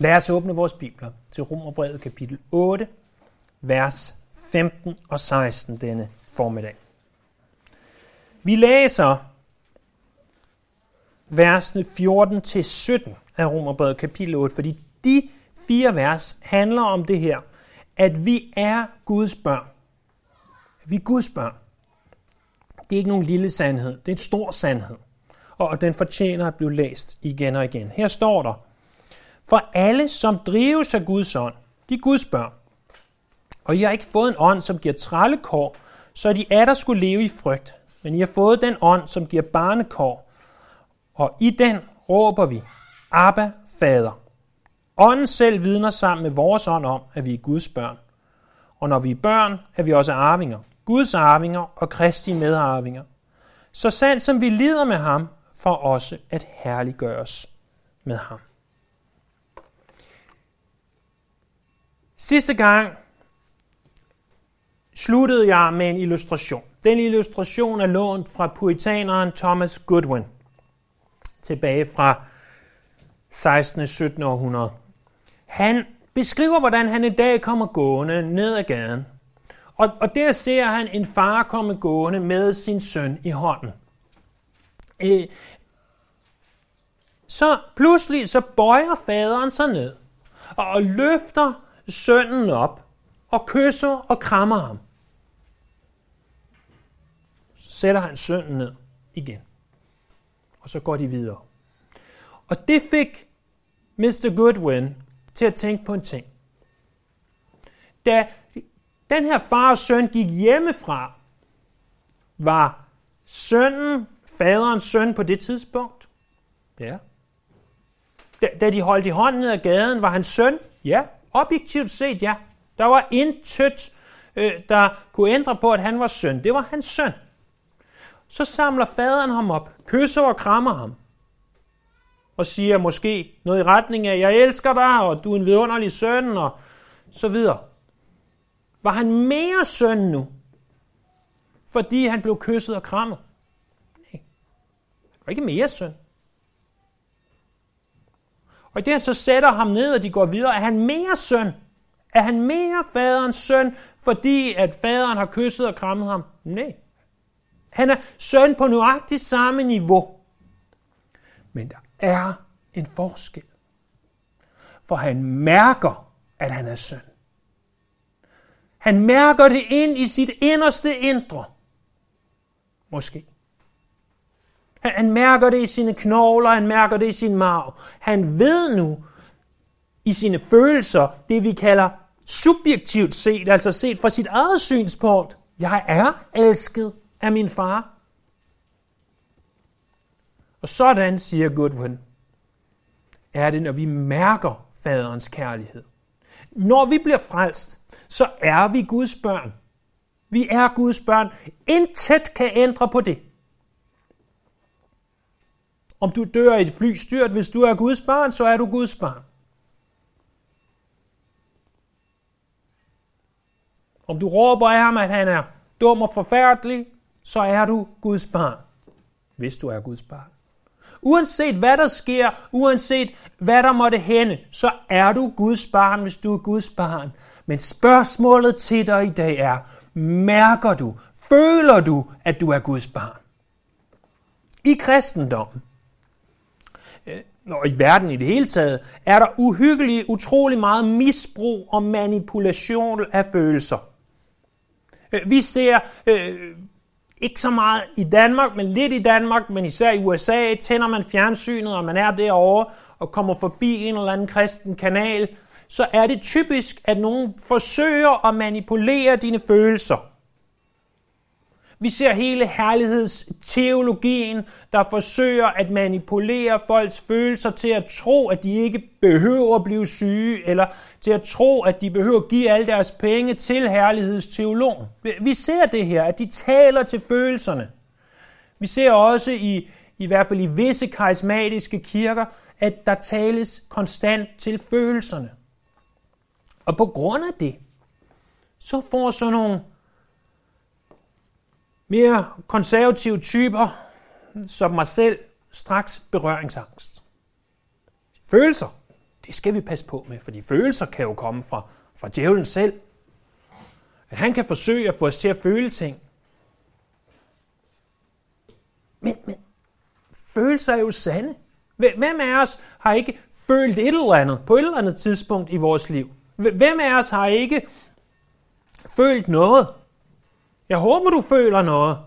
Lad os åbne vores bibler til Romerbrevet kapitel 8, vers 15 og 16 denne formiddag. Vi læser versene 14 til 17 af Romerbrevet kapitel 8, fordi de fire vers handler om det her, at vi er Guds børn. Vi er Guds børn. Det er ikke nogen lille sandhed, det er en stor sandhed. Og den fortjener at blive læst igen og igen. Her står der, for alle, som drives af Guds ånd, de er Guds børn. Og I har ikke fået en ånd, som giver trallekår, så de er der skulle leve i frygt. Men I har fået den ånd, som giver barnekår. Og i den råber vi, Abba, Fader. Ånden selv vidner sammen med vores ånd om, at vi er Guds børn. Og når vi er børn, er vi også arvinger. Guds arvinger og Kristi medarvinger. Så sandt som vi lider med ham, for også at herliggøres med ham. Sidste gang sluttede jeg med en illustration. Den illustration er lånt fra puritaneren Thomas Goodwin tilbage fra 16. og 17. århundrede. Han beskriver, hvordan han i dag kommer gående ned ad gaden. Og, og der ser han en far komme gående med sin søn i hånden. Øh, så pludselig så bøjer faderen sig ned og løfter sønnen op og kysser og krammer ham. Så sætter han sønnen ned igen. Og så går de videre. Og det fik Mr. Goodwin til at tænke på en ting. Da den her far og søn gik hjemmefra, var sønnen, faderens søn på det tidspunkt? Ja. Da, da de holdt i hånden ned ad gaden, var han søn? Ja. Objektivt set, ja. Der var intet, øh, der kunne ændre på, at han var søn. Det var hans søn. Så samler faderen ham op, kysser og krammer ham, og siger måske noget i retning af, jeg elsker dig, og du er en vidunderlig søn, og så videre. Var han mere søn nu, fordi han blev kysset og krammet? Nej. Han var ikke mere søn. Og det han så sætter ham ned, og de går videre, er han mere søn? Er han mere faderens søn, fordi at faderen har kysset og krammet ham? Nej. Han er søn på nøjagtigt samme niveau. Men der er en forskel. For han mærker, at han er søn. Han mærker det ind i sit inderste indre. Måske. Han, han mærker det i sine knogler, han mærker det i sin marv. Han ved nu i sine følelser, det vi kalder subjektivt set, altså set fra sit eget synspunkt, jeg er elsket af min far. Og sådan, siger Goodwin, er det, når vi mærker faderens kærlighed. Når vi bliver frelst, så er vi Guds børn. Vi er Guds børn. Intet kan ændre på det. Om du dør i et flystyrt, hvis du er Guds barn, så er du Guds barn. Om du råber af ham, at han er dum og forfærdelig, så er du Guds barn. Hvis du er Guds barn. Uanset hvad der sker, uanset hvad der måtte hende, så er du Guds barn, hvis du er Guds barn. Men spørgsmålet til dig i dag er, mærker du, føler du, at du er Guds barn? I kristendommen, og i verden i det hele taget, er der uhyggeligt, utrolig meget misbrug og manipulation af følelser. Øh, vi ser øh, ikke så meget i Danmark, men lidt i Danmark, men især i USA, tænder man fjernsynet, og man er derovre og kommer forbi en eller anden kristen kanal, så er det typisk, at nogen forsøger at manipulere dine følelser. Vi ser hele herlighedsteologien, der forsøger at manipulere folks følelser til at tro, at de ikke behøver at blive syge, eller til at tro, at de behøver at give alle deres penge til herlighedsteologen. Vi ser det her, at de taler til følelserne. Vi ser også i, i hvert fald i visse karismatiske kirker, at der tales konstant til følelserne. Og på grund af det, så får sådan nogle mere konservative typer, som mig selv, straks berøringsangst. Følelser, Det skal vi passe på med, for de følelser kan jo komme fra, fra djævlen selv. At han kan forsøge at få os til at føle ting. Men, men følelser er jo sande. Hvem af os har ikke følt et eller andet på et eller andet tidspunkt i vores liv? Hvem af os har ikke følt noget? Jeg håber, du føler noget.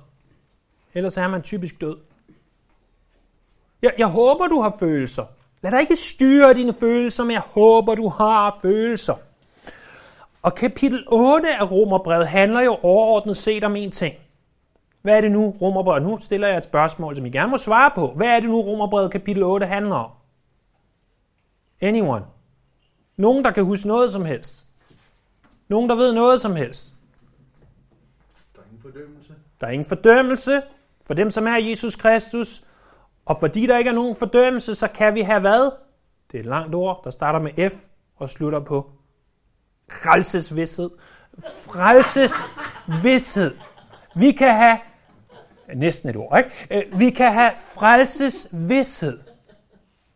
Ellers er man typisk død. Jeg, jeg håber, du har følelser. Lad dig ikke styre dine følelser, men jeg håber, du har følelser. Og kapitel 8 af Romerbrevet handler jo overordnet set om en ting. Hvad er det nu, Romerbrevet? Nu stiller jeg et spørgsmål, som I gerne må svare på. Hvad er det nu, Romerbrevet kapitel 8 handler om? Anyone? Nogen, der kan huske noget som helst? Nogen, der ved noget som helst? Fordømmelse. Der er ingen fordømmelse for dem, som er Jesus Kristus. Og fordi der ikke er nogen fordømmelse, så kan vi have hvad? Det er et langt ord, der starter med F og slutter på frelsesvidshed. Frelsesvidshed. Vi kan have, næsten et ord, ikke? Øh, vi kan have frelsesvidshed.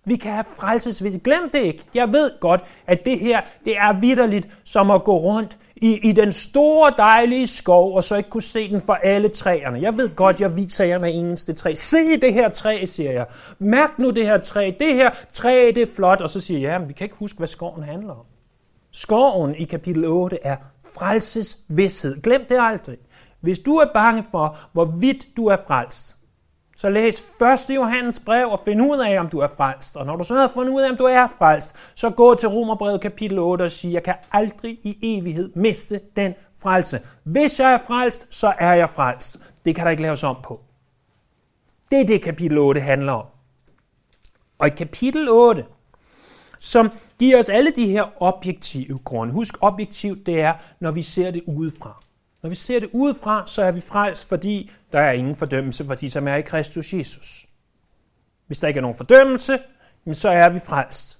Vi kan have frelsesvidshed. Glem det ikke. Jeg ved godt, at det her, det er vidderligt som at gå rundt i, i den store dejlige skov, og så ikke kunne se den for alle træerne. Jeg ved godt, jeg viser jer hver eneste træ. Se det her træ, siger jeg. Mærk nu det her træ. Det her træ, det er flot. Og så siger jeg, ja, men vi kan ikke huske, hvad skoven handler om. Skoven i kapitel 8 er frelsesvidshed. Glem det aldrig. Hvis du er bange for, hvorvidt du er frelst, så læs 1. Johannes brev og find ud af, om du er frelst. Og når du så har fundet ud af, om du er frelst, så gå til Romerbrevet kapitel 8 og sige, jeg kan aldrig i evighed miste den frelse. Hvis jeg er frelst, så er jeg frelst. Det kan der ikke laves om på. Det er det, kapitel 8 handler om. Og i kapitel 8, som giver os alle de her objektive grunde. Husk, objektivt det er, når vi ser det udefra. Når vi ser det udefra, så er vi frelst, fordi der er ingen fordømmelse for de, som er i Kristus Jesus. Hvis der ikke er nogen fordømmelse, så er vi frelst.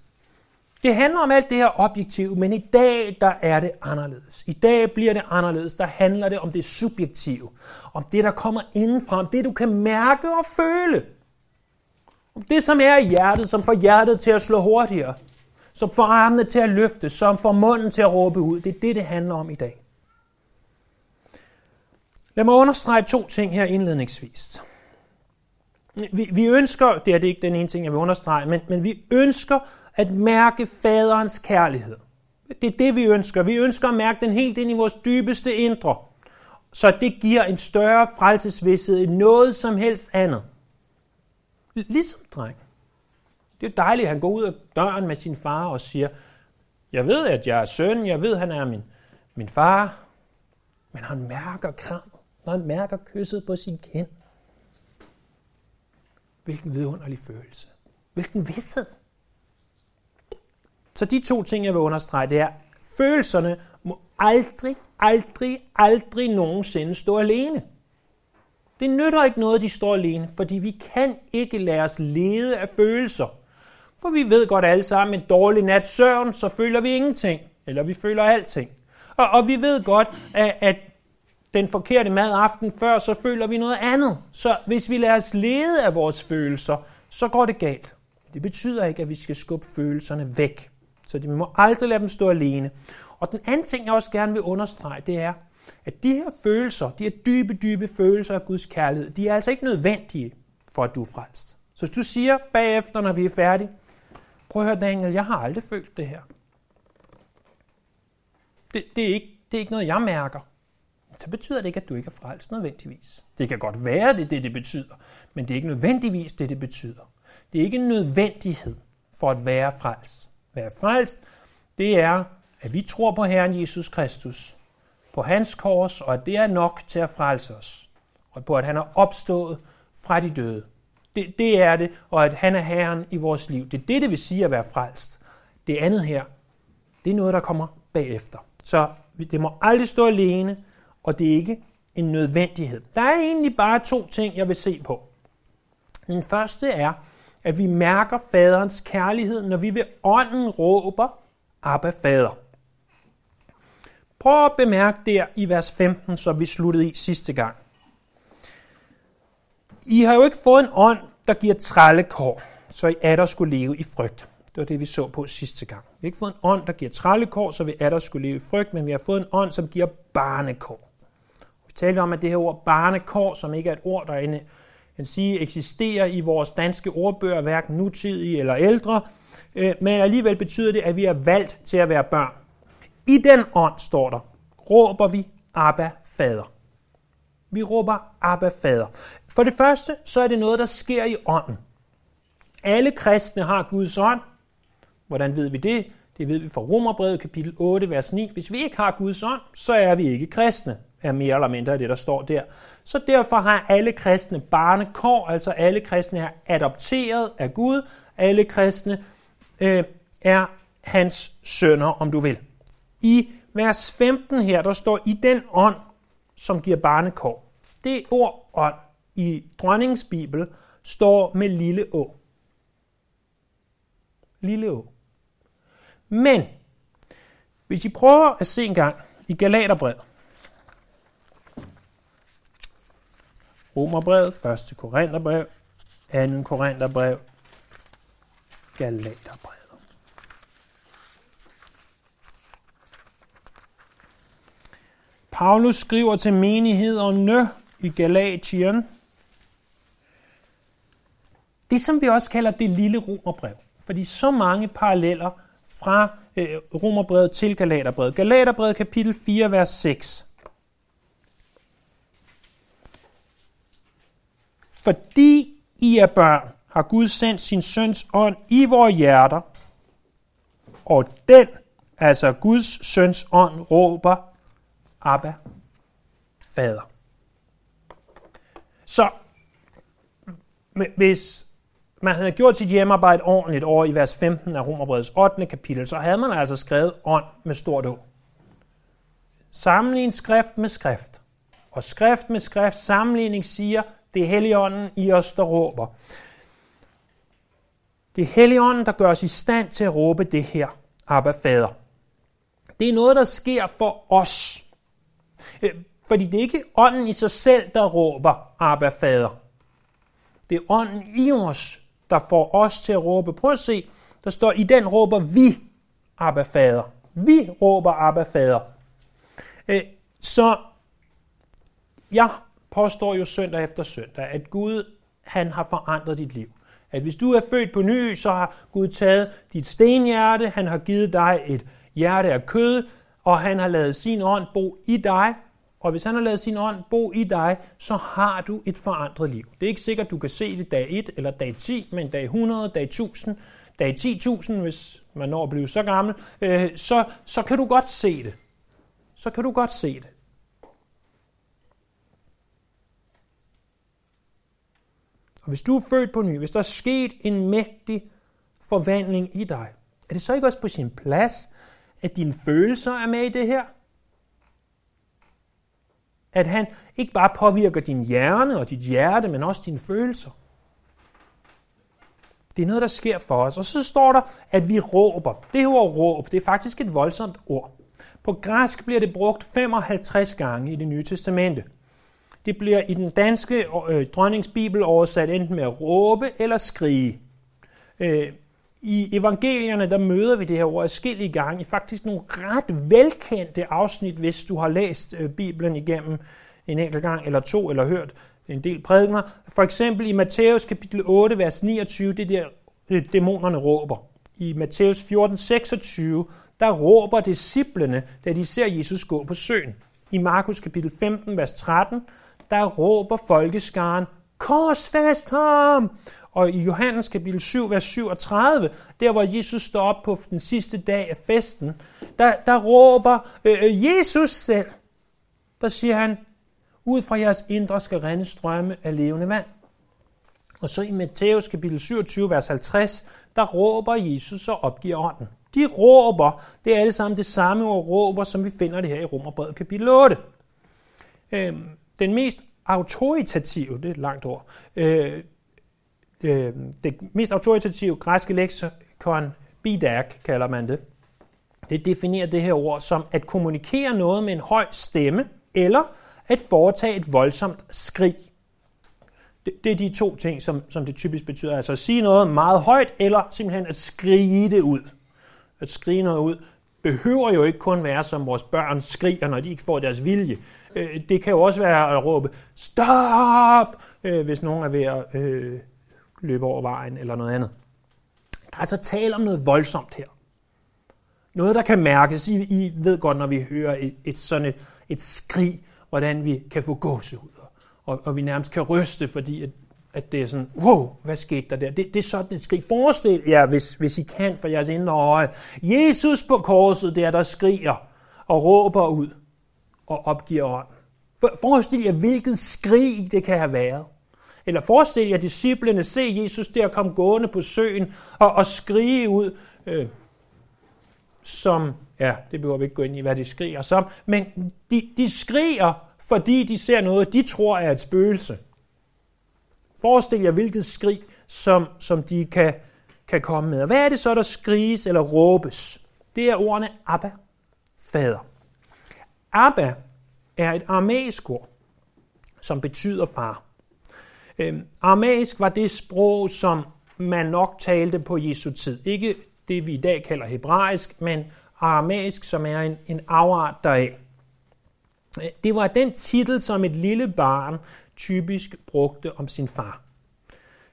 Det handler om alt det her objektive, men i dag der er det anderledes. I dag bliver det anderledes. Der handler det om det subjektive. Om det, der kommer indenfra. Om det, du kan mærke og føle. Om det, som er i hjertet, som får hjertet til at slå hurtigere. Som får armene til at løfte. Som får munden til at råbe ud. Det er det, det handler om i dag. Lad mig understrege to ting her indledningsvis. Vi, vi ønsker, det er det ikke den ene ting, jeg vil understrege, men, men vi ønsker at mærke faderens kærlighed. Det er det, vi ønsker. Vi ønsker at mærke den helt ind i vores dybeste indre, så det giver en større frelsesvidshed end noget som helst andet. Ligesom dreng. Det er jo dejligt, at han går ud af døren med sin far og siger, jeg ved, at jeg er søn, jeg ved, at han er min, min far, men han mærker kram når han mærker kysset på sin kind. Hvilken vidunderlig følelse. Hvilken vidshed. Så de to ting, jeg vil understrege, det er, følelserne må aldrig, aldrig, aldrig nogensinde stå alene. Det nytter ikke noget, de står alene, fordi vi kan ikke lade os lede af følelser. For vi ved godt alle sammen, en dårlig nat søvn, så føler vi ingenting, eller vi føler alting. Og, og vi ved godt, at, at den forkerte mad aften før, så føler vi noget andet. Så hvis vi lader os lede af vores følelser, så går det galt. Det betyder ikke, at vi skal skubbe følelserne væk. Så vi må aldrig lade dem stå alene. Og den anden ting, jeg også gerne vil understrege, det er, at de her følelser, de her dybe, dybe følelser af Guds kærlighed, de er altså ikke nødvendige for, at du er frelst. Så hvis du siger bagefter, når vi er færdige, prøv at høre Daniel, jeg har aldrig følt det her. Det, det, er, ikke, det er ikke noget, jeg mærker så betyder det ikke, at du ikke er frelst nødvendigvis. Det kan godt være, det det, det betyder, men det er ikke nødvendigvis det, det betyder. Det er ikke en nødvendighed for at være frelst. Være frelst, det er, at vi tror på Herren Jesus Kristus, på hans kors, og at det er nok til at frelse os, og på at han er opstået fra de døde. Det, det er det, og at han er Herren i vores liv. Det er det, det vil sige at være frelst. Det andet her, det er noget, der kommer bagefter. Så det må aldrig stå alene, og det er ikke en nødvendighed. Der er egentlig bare to ting, jeg vil se på. Den første er, at vi mærker faderens kærlighed, når vi ved ånden råber, Abba fader. Prøv at bemærke der i vers 15, som vi sluttede i sidste gang. I har jo ikke fået en ånd, der giver trællekår, så I atter skulle leve i frygt. Det var det, vi så på sidste gang. Vi har ikke fået en ånd, der giver trællekår, så vi atter skulle leve i frygt, men vi har fået en ånd, som giver barnekår. Talte om, at det her ord barnekår, som ikke er et ord, der inde, kan sige, eksisterer i vores danske ordbøger, hverken nutidige eller ældre, øh, men alligevel betyder det, at vi er valgt til at være børn. I den ånd, står der, råber vi Abba, Fader. Vi råber Abba, Fader. For det første, så er det noget, der sker i ånden. Alle kristne har Guds ånd. Hvordan ved vi det? Det ved vi fra Romerbrevet kapitel 8, vers 9. Hvis vi ikke har Guds ånd, så er vi ikke kristne, er mere eller mindre det, der står der. Så derfor har alle kristne barnekår, altså alle kristne er adopteret af Gud. Alle kristne øh, er hans sønner, om du vil. I vers 15 her, der står, i den ånd, som giver barnekår. Det ord ånd i dronningens bibel står med lille å. Lille å. Men, hvis I prøver at se en gang i Galaterbrevet, Romerbrevet, 1. Korintherbrev, 2. Korintherbrev, Galaterbrevet. Paulus skriver til menighederne i Galatien, det som vi også kalder det lille romerbrev. Fordi så mange paralleller fra øh, romerbrevet til Galaterbrevet. Galaterbrevet kapitel 4, vers 6. Fordi I er børn, har Gud sendt sin søns ånd i vores hjerter, og den, altså Guds søns ånd, råber, Abba, Fader. Så hvis man havde gjort sit hjemmearbejde ordentligt over i vers 15 af Romerbrevets 8. kapitel, så havde man altså skrevet ånd med stort å. Sammenlign skrift med skrift. Og skrift med skrift sammenligning siger, det er Helligånden i os, der råber. Det er Helligånden, der gør os i stand til at råbe det her, Abba Fader. Det er noget, der sker for os. Øh, fordi det er ikke ånden i sig selv, der råber Abba Fader. Det er ånden i os, der får os til at råbe. Prøv at se, der står, i den råber vi Abba Fader. Vi råber Abba Fader. Øh, så jeg påstår jo søndag efter søndag, at Gud han har forandret dit liv. At hvis du er født på ny, så har Gud taget dit stenhjerte, han har givet dig et hjerte af kød, og han har lavet sin ånd bo i dig, og hvis han har lavet sin ånd bo i dig, så har du et forandret liv. Det er ikke sikkert, du kan se det dag 1 eller dag 10, men dag 100, dag 1000, dag 10.000, hvis man når at blive så gammel, øh, så, så kan du godt se det. Så kan du godt se det. Og hvis du er født på ny, hvis der er sket en mægtig forvandling i dig, er det så ikke også på sin plads, at dine følelser er med i det her? At han ikke bare påvirker din hjerne og dit hjerte, men også dine følelser. Det er noget, der sker for os. Og så står der, at vi råber. Det ord råb, det er faktisk et voldsomt ord. På græsk bliver det brugt 55 gange i det nye testamente. Det bliver i den danske øh, dronningsbibel oversat enten med at råbe eller skrige. Øh, I evangelierne der møder vi det her ord afskillige gange, faktisk nogle ret velkendte afsnit, hvis du har læst øh, Bibelen igennem en enkelt gang eller to, eller hørt en del prædikener. For eksempel i Matthæus kapitel 8, vers 29, det der øh, dæmonerne råber. I Matthæus 14, 26, der råber disciplene, da de ser Jesus gå på søen. I Markus kapitel 15, vers 13, der råber folkeskaren, korsfæst ham! Og i Johannes kapitel 7, vers 37, der hvor Jesus står op på den sidste dag af festen, der, der råber øh, øh, Jesus selv. Der siger han, ud fra jeres indre skal rende strømme af levende vand. Og så i Matthæus kapitel 27, vers 50, der råber Jesus og opgiver ånden. De råber, det er alle sammen det samme ord råber, som vi finder det her i Romerbrevet kapitel 8. Øhm, den mest autoritative, det er et langt ord, øh, øh, det mest autoritative græske leksikon, bidak kalder man det, det definerer det her ord som at kommunikere noget med en høj stemme, eller at foretage et voldsomt skrig. Det, det er de to ting, som, som det typisk betyder. Altså at sige noget meget højt, eller simpelthen at skrige det ud. At skrige noget ud behøver jo ikke kun være, som vores børn skriger, når de ikke får deres vilje. Øh, det kan jo også være at råbe, stop, øh, hvis nogen er ved at øh, løbe over vejen eller noget andet. Der er altså tale om noget voldsomt her. Noget, der kan mærkes. I, I ved godt, når vi hører et, et sådan et, et skrig, hvordan vi kan få gåsehud, og, og vi nærmest kan ryste, fordi at, at det er sådan, wow, hvad skete der der? Det, det er sådan et skrig. Forestil jer, hvis, hvis I kan for jeres indre øje, Jesus på korset der, der skriger og råber ud og opgiver ånden. Forestil jer, hvilket skrig det kan have været. Eller forestil jer disciplene se Jesus der komme gående på søen og, og skrige ud, øh, som, ja, det behøver vi ikke gå ind i, hvad de skriger som, men de, de skriger, fordi de ser noget, de tror er et spøgelse. Forestil jer, hvilket skrig, som, som de kan, kan komme med. Og hvad er det så, der skriges eller råbes? Det er ordene Abba, fader. Abba er et aramæisk ord, som betyder far. Øhm, aramæisk var det sprog, som man nok talte på Jesu tid. Ikke det, vi i dag kalder hebraisk, men aramæisk, som er en, en afart deraf. Det var den titel, som et lille barn typisk brugte om sin far.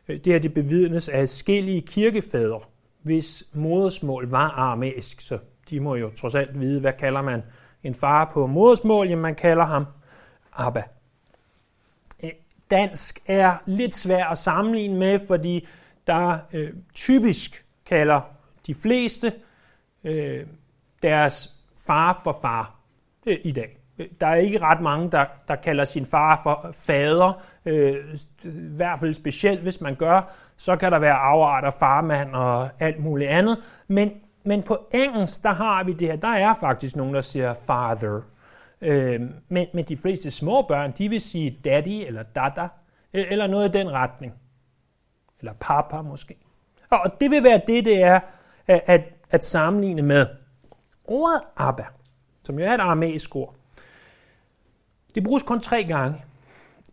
Øh, det er det bevidnes af forskellige kirkefædre, hvis modersmål var aramæisk, så de må jo trods alt vide, hvad kalder man en far på modersmål, jamen man kalder ham Abba. Øh, dansk er lidt svært at sammenligne med, fordi der øh, typisk kalder de fleste øh, deres far for far øh, i dag. Øh, der er ikke ret mange, der, der kalder sin far for fader. Øh, I hvert fald specielt, hvis man gør, så kan der være afarter, farmand og alt muligt andet. Men, men på engelsk, der har vi det her. Der er faktisk nogen, der siger father. Øh, men, men de fleste små børn, de vil sige daddy eller dada, e-, eller noget i den retning. Eller papa måske. Og det vil være det, det er at, at sammenligne med. Ordet Abba, som jo er et aramæisk ord, det bruges kun tre gange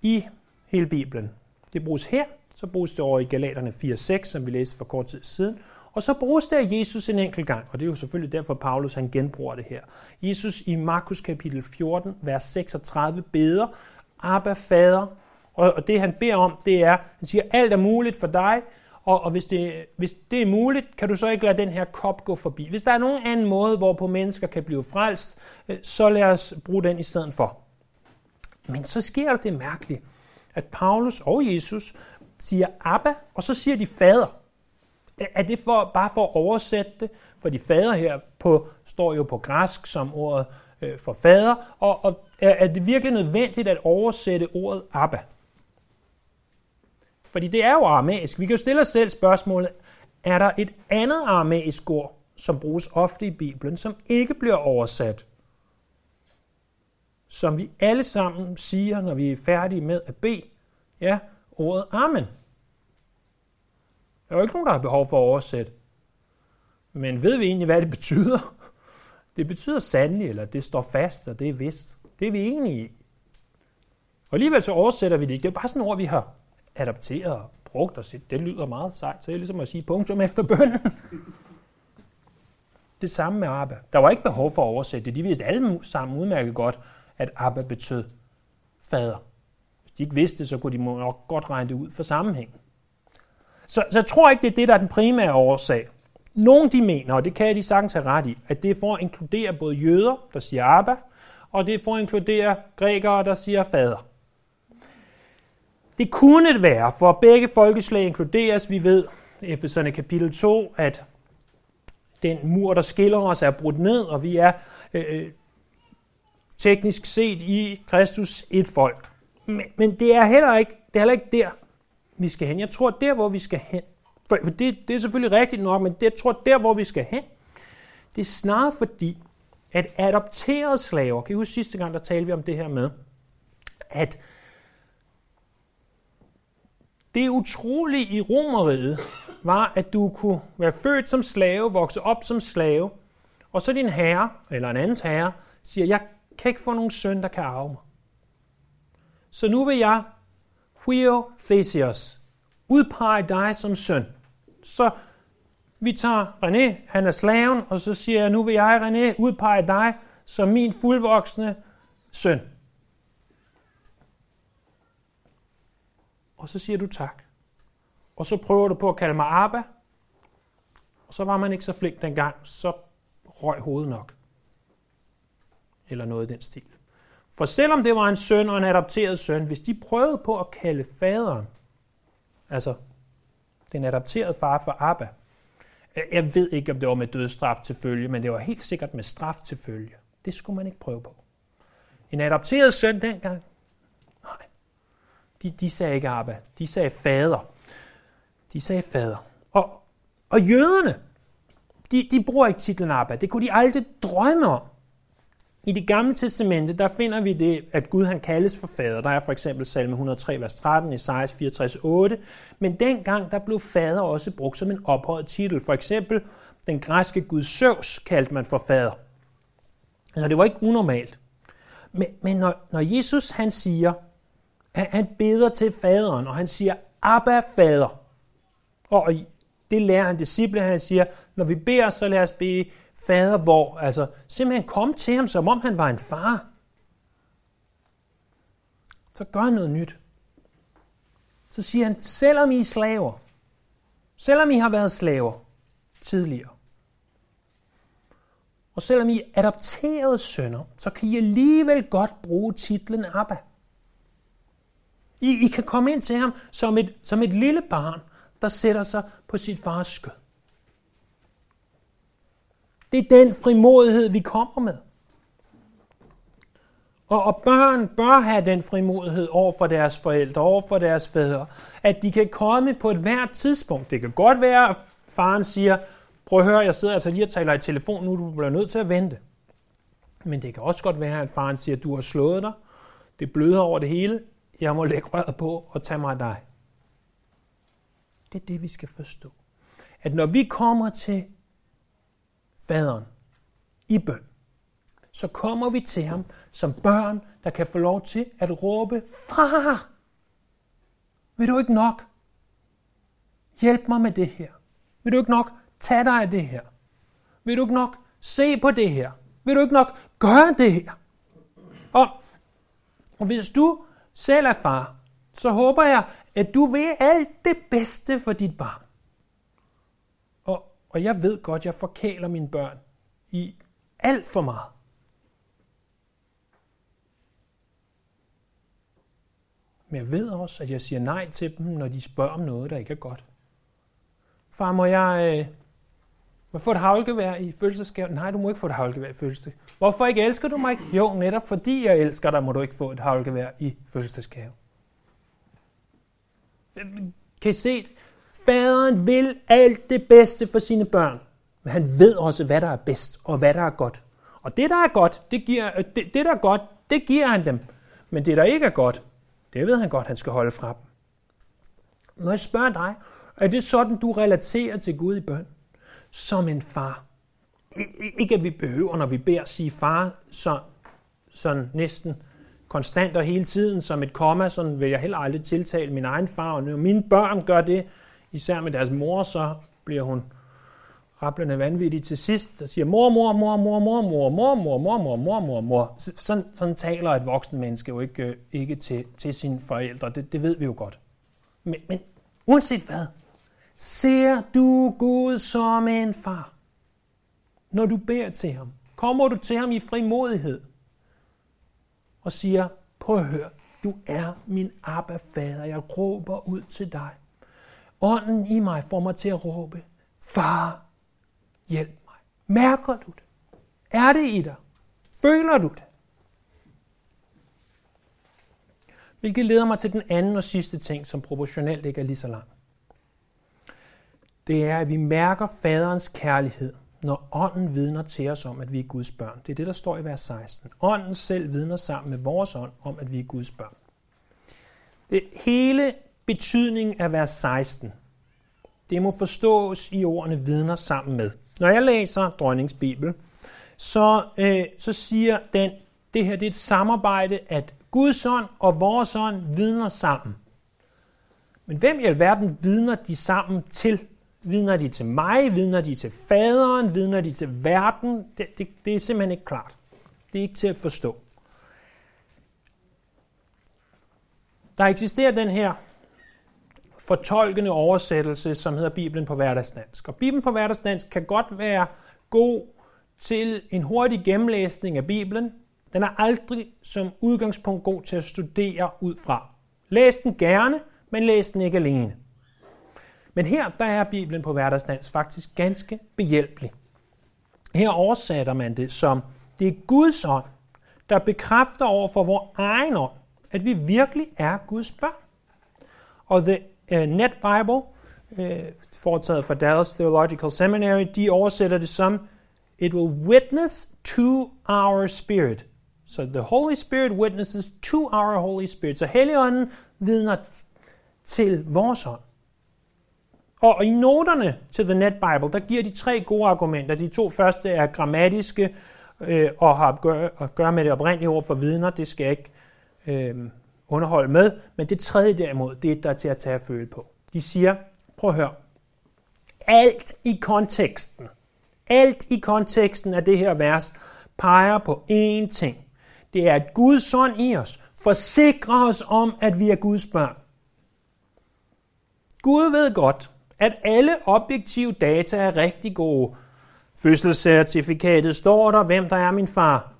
i hele Bibelen. Det bruges her, så bruges det over i Galaterne 4.6, som vi læste for kort tid siden, og så bruges det af Jesus en enkelt gang, og det er jo selvfølgelig derfor, Paulus han genbruger det her. Jesus i Markus kapitel 14, vers 36, beder, Abba, Fader, og det han beder om, det er, han siger, alt er muligt for dig, og, og hvis, det, hvis det er muligt, kan du så ikke lade den her kop gå forbi. Hvis der er nogen anden måde, hvorpå mennesker kan blive frelst, øh, så lad os bruge den i stedet for. Men så sker det mærkeligt, at Paulus og Jesus siger Abba, og så siger de fader. Er det for, bare for at oversætte det? For de fader her på, står jo på græsk som ordet øh, for fader, og, og er, er det virkelig nødvendigt at oversætte ordet Abba? Fordi det er jo aramæisk. Vi kan jo stille os selv spørgsmålet, er der et andet aramæisk ord, som bruges ofte i Bibelen, som ikke bliver oversat? Som vi alle sammen siger, når vi er færdige med at bede. Ja, ordet amen. Der er jo ikke nogen, der har behov for at oversætte. Men ved vi egentlig, hvad det betyder? Det betyder sandelig, eller det står fast, og det er vist. Det er vi enige i. Og alligevel så oversætter vi det ikke. Det er bare sådan et ord, vi har adapteret og brugt og set, det lyder meget sejt. Så det er ligesom at sige punktum efter bønnen. Det samme med Abba. Der var ikke behov for at oversætte det. De vidste alle sammen udmærket godt, at Abba betød fader. Hvis de ikke vidste det, så kunne de nok godt regne det ud for sammenhængen. Så, så jeg tror ikke, det er det, der er den primære årsag. Nogle de mener, og det kan de sagtens have ret i, at det er for at inkludere både jøder, der siger Abba, og det er for at inkludere grækere, der siger fader. Det kunne det være, for begge folkeslag inkluderes. Vi ved, Efeserne kapitel 2, at den mur, der skiller os, er brudt ned, og vi er øh, øh, teknisk set i Kristus et folk. Men, men det er heller ikke, det er heller ikke der, vi skal hen. Jeg tror, der, hvor vi skal hen, for, det, det er selvfølgelig rigtigt nok, men det, jeg tror, der, hvor vi skal hen, det er snarere fordi, at adopterede slaver, kan I huske sidste gang, der talte vi om det her med, at det utrolige i romeriet var, at du kunne være født som slave, vokse op som slave, og så din herre, eller en andens herre, siger, jeg kan ikke få nogen søn, der kan arve mig. Så nu vil jeg Quio Theseus, udpege dig som søn. Så vi tager René, han er slaven, og så siger jeg, nu vil jeg, René, udpege dig som min fuldvoksne søn. Og så siger du tak. Og så prøver du på at kalde mig Abba, og så var man ikke så flink dengang, så røg hovedet nok. Eller noget i den stil. For selvom det var en søn og en adopteret søn, hvis de prøvede på at kalde faderen, altså den adopterede far for Abba, jeg ved ikke, om det var med dødsstraf til følge, men det var helt sikkert med straf til følge. Det skulle man ikke prøve på. En adopteret søn dengang, nej, de, de sagde ikke Abba, de sagde fader. De sagde fader. Og, og jøderne, de, de bruger ikke titlen Abba. Det kunne de aldrig drømme om. I det gamle testamente, der finder vi det, at Gud han kaldes for fader. Der er for eksempel salme 103, vers 13, Esajas 64, 8. Men dengang, der blev fader også brugt som en ophøjet titel. For eksempel, den græske gud Zeus kaldte man for fader. Altså, det var ikke unormalt. Men, men når, når Jesus han siger, at han beder til faderen, og han siger, Abba, fader. Og det lærer han disciple, han siger, når vi beder, så lad os bede fader hvor, altså simpelthen kom til ham, som om han var en far. Så gør noget nyt. Så siger han, selvom I er slaver, selvom I har været slaver tidligere, og selvom I er adopterede sønner, så kan I alligevel godt bruge titlen Abba. I, I kan komme ind til ham som et, som et lille barn, der sætter sig på sit fars skød. Det er den frimodighed, vi kommer med. Og, og børn bør have den frimodighed over for deres forældre, over for deres fædre, at de kan komme på et hvert tidspunkt. Det kan godt være, at faren siger, prøv at høre, jeg sidder altså lige og taler i telefon nu, du bliver nødt til at vente. Men det kan også godt være, at faren siger, du har slået dig, det bløder over det hele, jeg må lægge røret på og tage mig af dig. Det er det, vi skal forstå. At når vi kommer til faderen i bøn, så kommer vi til ham som børn, der kan få lov til at råbe, Far! Vil du ikke nok? Hjælp mig med det her. Vil du ikke nok tage dig af det her? Vil du ikke nok se på det her? Vil du ikke nok gøre det her? Og, og hvis du selv er far, så håber jeg, at du vil alt det bedste for dit barn. Og, jeg ved godt, jeg forkæler mine børn i alt for meget. Men jeg ved også, at jeg siger nej til dem, når de spørger om noget, der ikke er godt. Far, må jeg, øh, må få et havlgevær i fødselsdagsgave? Nej, du må ikke få et havlgevær i fødselsdag. Hvorfor ikke elsker du mig ikke? Jo, netop fordi jeg elsker dig, må du ikke få et havlgevær i fødselsdagsgave. Øh, kan I se Faderen vil alt det bedste for sine børn. Men han ved også, hvad der er bedst og hvad der er godt. Og det, der er godt, det, giver, øh, det, det der er godt, det giver han dem. Men det, der ikke er godt, det ved han godt, han skal holde fra dem. Må jeg spørge dig, er det sådan, du relaterer til Gud i bøn? Som en far. Ikke at vi behøver, når vi beder, sige far, så, sådan næsten konstant og hele tiden som et komma, sådan vil jeg heller aldrig tiltale min egen far. Og når mine børn gør det, især med deres mor, så bliver hun rablende vanvittig til sidst, og siger mor, mor, mor, mor, mor, mor, mor, mor, mor, mor, mor, mor, mor. Sådan, sådan taler et voksen menneske jo ikke, ikke til, til sine forældre. Det, det ved vi jo godt. Men, men uanset hvad, ser du Gud som en far, når du beder til ham? Kommer du til ham i frimodighed og siger, prøv at høre, du er min Abba fader, jeg råber ud til dig. Ånden i mig får mig til at råbe, far, hjælp mig. Mærker du det? Er det i dig? Føler du det? Hvilket leder mig til den anden og sidste ting, som proportionelt ikke er lige så lang. Det er, at vi mærker faderens kærlighed, når ånden vidner til os om, at vi er Guds børn. Det er det, der står i vers 16. Ånden selv vidner sammen med vores ånd om, at vi er Guds børn. Det hele betydningen af vers 16, det må forstås i ordene vidner sammen med. Når jeg læser dronningens Bibel, så, øh, så siger den, det her det er et samarbejde, at Guds ånd og vores ånd vidner sammen. Men hvem i alverden vidner de sammen til? Vidner de til mig? Vidner de til faderen? Vidner de til verden? Det, det, det er simpelthen ikke klart. Det er ikke til at forstå. Der eksisterer den her fortolkende oversættelse, som hedder Bibelen på hverdagsdansk. Og Bibelen på hverdagsdansk kan godt være god til en hurtig gennemlæsning af Bibelen. Den er aldrig som udgangspunkt god til at studere ud fra. Læs den gerne, men læs den ikke alene. Men her der er Bibelen på hverdagsdansk faktisk ganske behjælpelig. Her oversætter man det som, det er Guds ånd, der bekræfter over for vores egen ånd, at vi virkelig er Guds børn. Og The Øh, Net Bible, uh, øh, foretaget fra Dallas Theological Seminary, de oversætter det som, It will witness to our spirit. So the Holy Spirit witnesses to our Holy Spirit. Så Helligånden vidner til vores ånd. Og i noterne til The Net Bible, der giver de tre gode argumenter. De to første er grammatiske øh, og har at gøre, at gøre med det oprindelige ord for vidner. Det skal jeg ikke øh, underholde med. Men det tredje derimod, det er der til at tage at føle på. De siger, prøv at høre, alt i konteksten, alt i konteksten af det her vers peger på én ting. Det er, at Guds ånd i os forsikrer os om, at vi er Guds børn. Gud ved godt, at alle objektive data er rigtig gode. Fødselscertifikatet står der, hvem der er min far.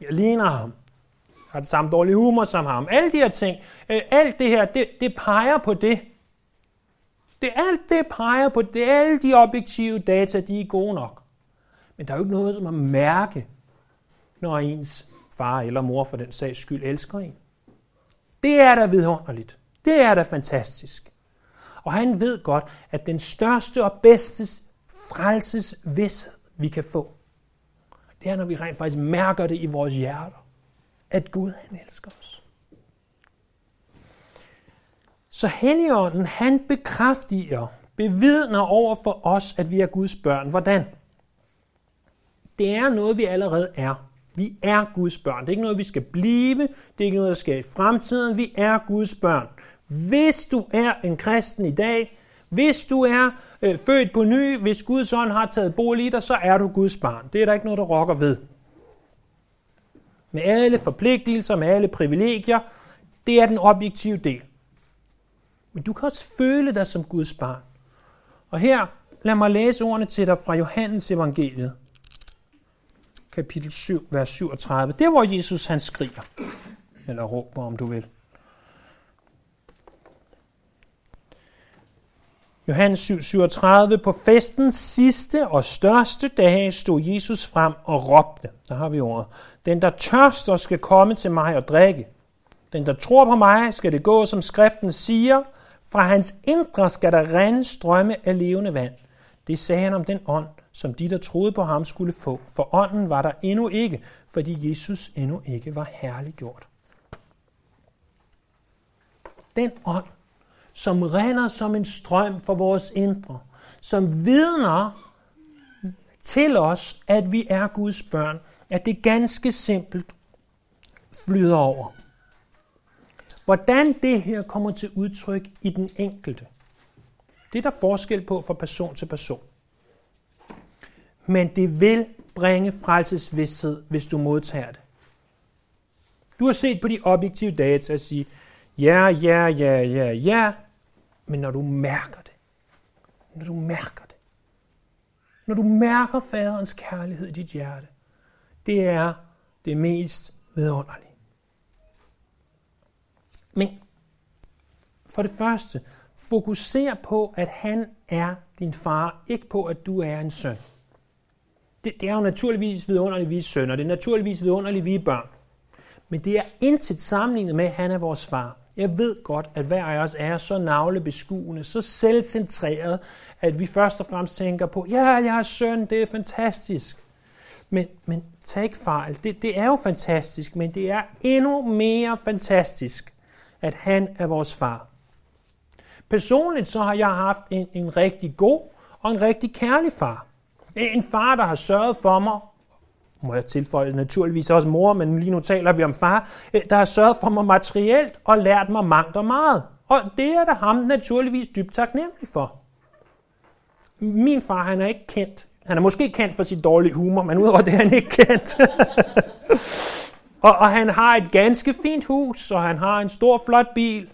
Jeg ligner ham. Har den samme dårlige humor som ham. Alle de her ting, øh, alt det her, det, det peger på det. Det alt det peger på det. Alle de objektive data, de er gode nok. Men der er jo ikke noget som at mærke, når ens far eller mor for den sags skyld elsker en. Det er da vidunderligt. Det er da fantastisk. Og han ved godt, at den største og bedste frelses vis, vi kan få, det er, når vi rent faktisk mærker det i vores hjerter, at Gud han elsker os. Så Helligånden, han bekræftiger, bevidner over for os, at vi er Guds børn. Hvordan? Det er noget, vi allerede er. Vi er Guds børn. Det er ikke noget, vi skal blive. Det er ikke noget, der skal i fremtiden. Vi er Guds børn. Hvis du er en kristen i dag, hvis du er øh, født på ny, hvis Guds ånd har taget bolig i dig, så er du Guds barn. Det er der ikke noget, der rokker ved. Med alle forpligtelser, med alle privilegier, det er den objektive del. Men du kan også føle dig som Guds barn. Og her, lad mig læse ordene til dig fra Johannes evangeliet, kapitel 7, vers 37. Det hvor Jesus han skriger, eller råber, om du vil. Johannes 7:37 På festens sidste og største dag stod Jesus frem og råbte. Der har vi ordet. Den, der tørster, skal komme til mig og drikke. Den, der tror på mig, skal det gå, som skriften siger. Fra hans indre skal der rende strømme af levende vand. Det sagde han om den ånd, som de, der troede på ham, skulle få. For ånden var der endnu ikke, fordi Jesus endnu ikke var herliggjort. Den ånd, som render som en strøm for vores indre, som vidner til os, at vi er Guds børn, at det ganske simpelt flyder over. Hvordan det her kommer til udtryk i den enkelte, det er der forskel på fra person til person. Men det vil bringe frelsesvidshed, hvis du modtager det. Du har set på de objektive data og sige, ja, ja, ja, ja, ja, men når du mærker det, når du mærker det, når du mærker faderens kærlighed i dit hjerte, det er det mest vidunderlige. Men for det første, fokuser på, at han er din far, ikke på, at du er en søn. Det, det er jo naturligvis vidunderligt, vi er sønner. Det er naturligvis vidunderligt, vi er børn. Men det er intet sammenlignet med, at han er vores far. Jeg ved godt, at hver af os er så navlebeskuende, så selvcentreret, at vi først og fremmest tænker på, ja, jeg er søn, det er fantastisk. Men, men tag ikke fejl, det, det er jo fantastisk, men det er endnu mere fantastisk, at han er vores far. Personligt så har jeg haft en, en rigtig god og en rigtig kærlig far. En far, der har sørget for mig, må jeg tilføje naturligvis også mor, men lige nu taler vi om far, øh, der har sørget for mig materielt og lært mig mangt og meget. Og det er der ham naturligvis dybt taknemmelig for. Min far, han er ikke kendt. Han er måske kendt for sit dårlige humor, men udover det er han ikke kendt. og, og han har et ganske fint hus, og han har en stor, flot bil.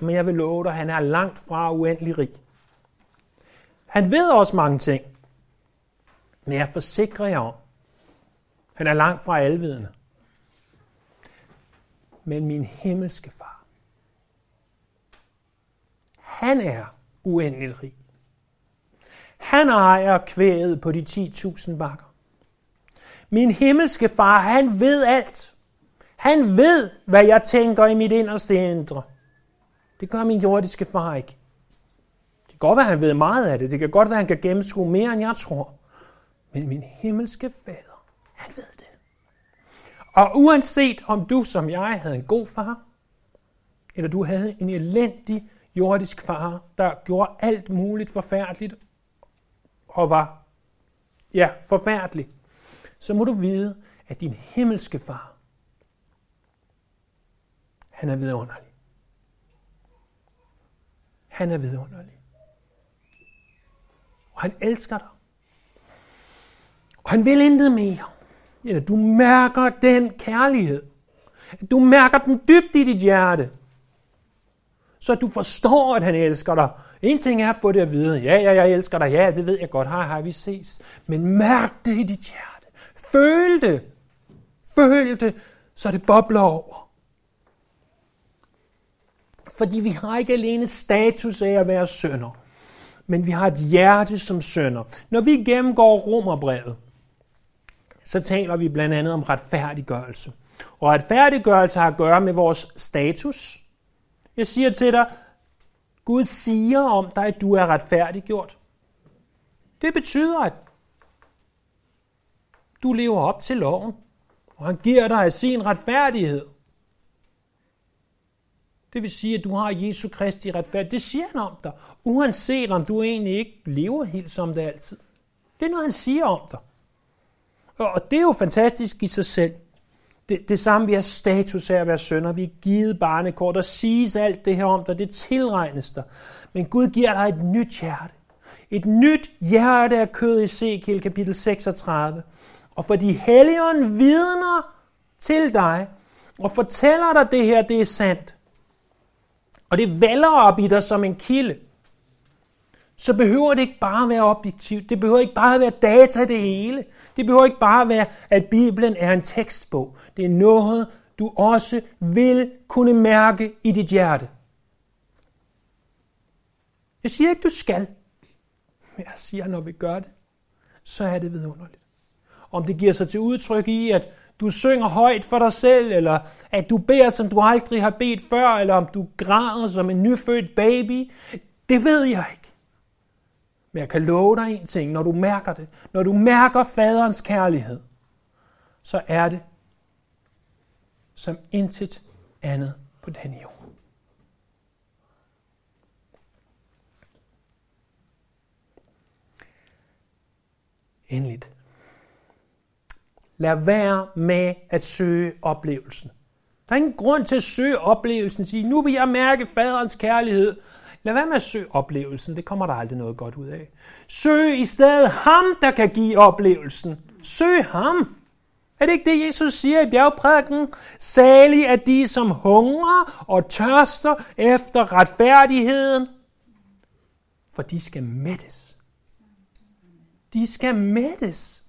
Men jeg vil love dig, han er langt fra uendelig rig. Han ved også mange ting. Men jeg forsikrer jer om, han er langt fra alvidende. Men min himmelske far, han er uendeligt rig. Han ejer kvæget på de 10.000 bakker. Min himmelske far, han ved alt. Han ved, hvad jeg tænker i mit inderste indre. Det gør min jordiske far ikke. Det kan godt være, han ved meget af det. Det kan godt være, at han kan gennemskue mere, end jeg tror. Men min himmelske fader, han ved det. Og uanset om du som jeg havde en god far, eller du havde en elendig jordisk far, der gjorde alt muligt forfærdeligt og var ja, forfærdelig, så må du vide, at din himmelske far, han er vidunderlig. Han er vidunderlig. Og han elsker dig. Og han vil intet mere. Ja, du mærker den kærlighed. Du mærker den dybt i dit hjerte. Så du forstår, at han elsker dig. En ting er at få det at vide. Ja, ja, jeg elsker dig. Ja, det ved jeg godt. Hej, hej, vi ses. Men mærk det i dit hjerte. Føl det. Føl det, så det bobler over. Fordi vi har ikke alene status af at være sønder, men vi har et hjerte som sønder. Når vi gennemgår romerbrevet, så taler vi blandt andet om retfærdiggørelse. Og retfærdiggørelse har at gøre med vores status. Jeg siger til dig, Gud siger om dig, at du er retfærdiggjort. Det betyder, at du lever op til loven, og han giver dig sin retfærdighed. Det vil sige, at du har Jesu Kristi retfærdighed. Det siger han om dig, uanset om du egentlig ikke lever helt som det altid. Det er noget, han siger om dig. Og det er jo fantastisk i sig selv. Det, det samme, vi har status af at være sønner. Vi er givet barnekort. Der siges alt det her om dig. Det tilregnes dig. Men Gud giver dig et nyt hjerte. Et nyt hjerte af kød i Ezekiel kapitel 36. Og for de vidner til dig og fortæller dig det her, det er sandt. Og det vælger op i dig som en kilde så behøver det ikke bare at være objektivt. Det behøver ikke bare at være data det hele. Det behøver ikke bare at være, at Bibelen er en tekstbog. Det er noget, du også vil kunne mærke i dit hjerte. Jeg siger ikke, du skal. Men jeg siger, når vi gør det, så er det vidunderligt. Om det giver sig til udtryk i, at du synger højt for dig selv, eller at du beder, som du aldrig har bedt før, eller om du græder som en nyfødt baby, det ved jeg ikke. Men jeg kan love dig en ting, når du mærker det, når du mærker faderens kærlighed, så er det som intet andet på denne jord. Endeligt. Lad være med at søge oplevelsen. Der er ingen grund til at søge oplevelsen. Sige, nu vil jeg mærke faderens kærlighed. Lad være med at søge oplevelsen, det kommer der aldrig noget godt ud af. Søg i stedet ham, der kan give oplevelsen. Søg ham. Er det ikke det, Jesus siger i bjergprædiken? Salig er de, som hungrer og tørster efter retfærdigheden, for de skal mættes. De skal mættes.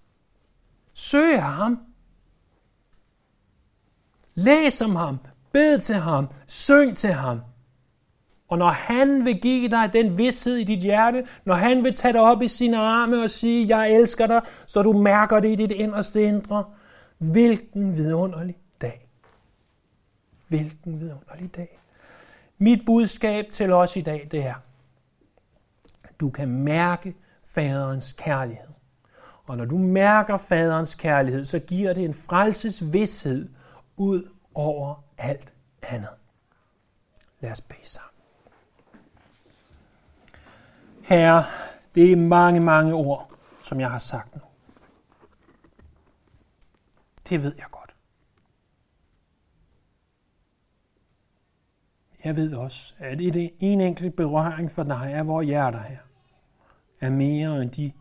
Søg ham. Læs om ham. Bed til ham. Syng til ham. Og når han vil give dig den vidshed i dit hjerte, når han vil tage dig op i sine arme og sige, jeg elsker dig, så du mærker det i dit inderste indre, hvilken vidunderlig dag. Hvilken vidunderlig dag. Mit budskab til os i dag, det er, du kan mærke faderens kærlighed. Og når du mærker faderens kærlighed, så giver det en frelsesvidshed ud over alt andet. Lad os bede sammen. Herre, det er mange, mange ord, som jeg har sagt nu. Det ved jeg godt. jeg ved også, at det en enkelt berøring for dig af vores hjerter her, er mere end de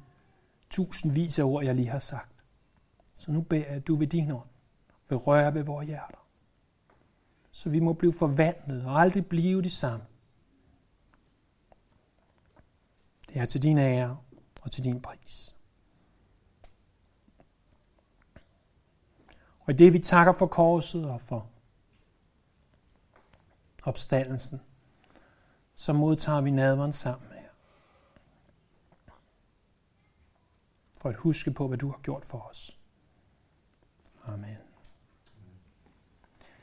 tusindvis af ord, jeg lige har sagt. Så nu beder jeg, at du ved din ånd vil røre ved vores hjerter. Så vi må blive forvandlet og aldrig blive de samme. Det er til din ære og til din pris. Og i det vi takker for korset og for opstandelsen, så modtager vi nadveren sammen her. For at huske på, hvad du har gjort for os. Amen.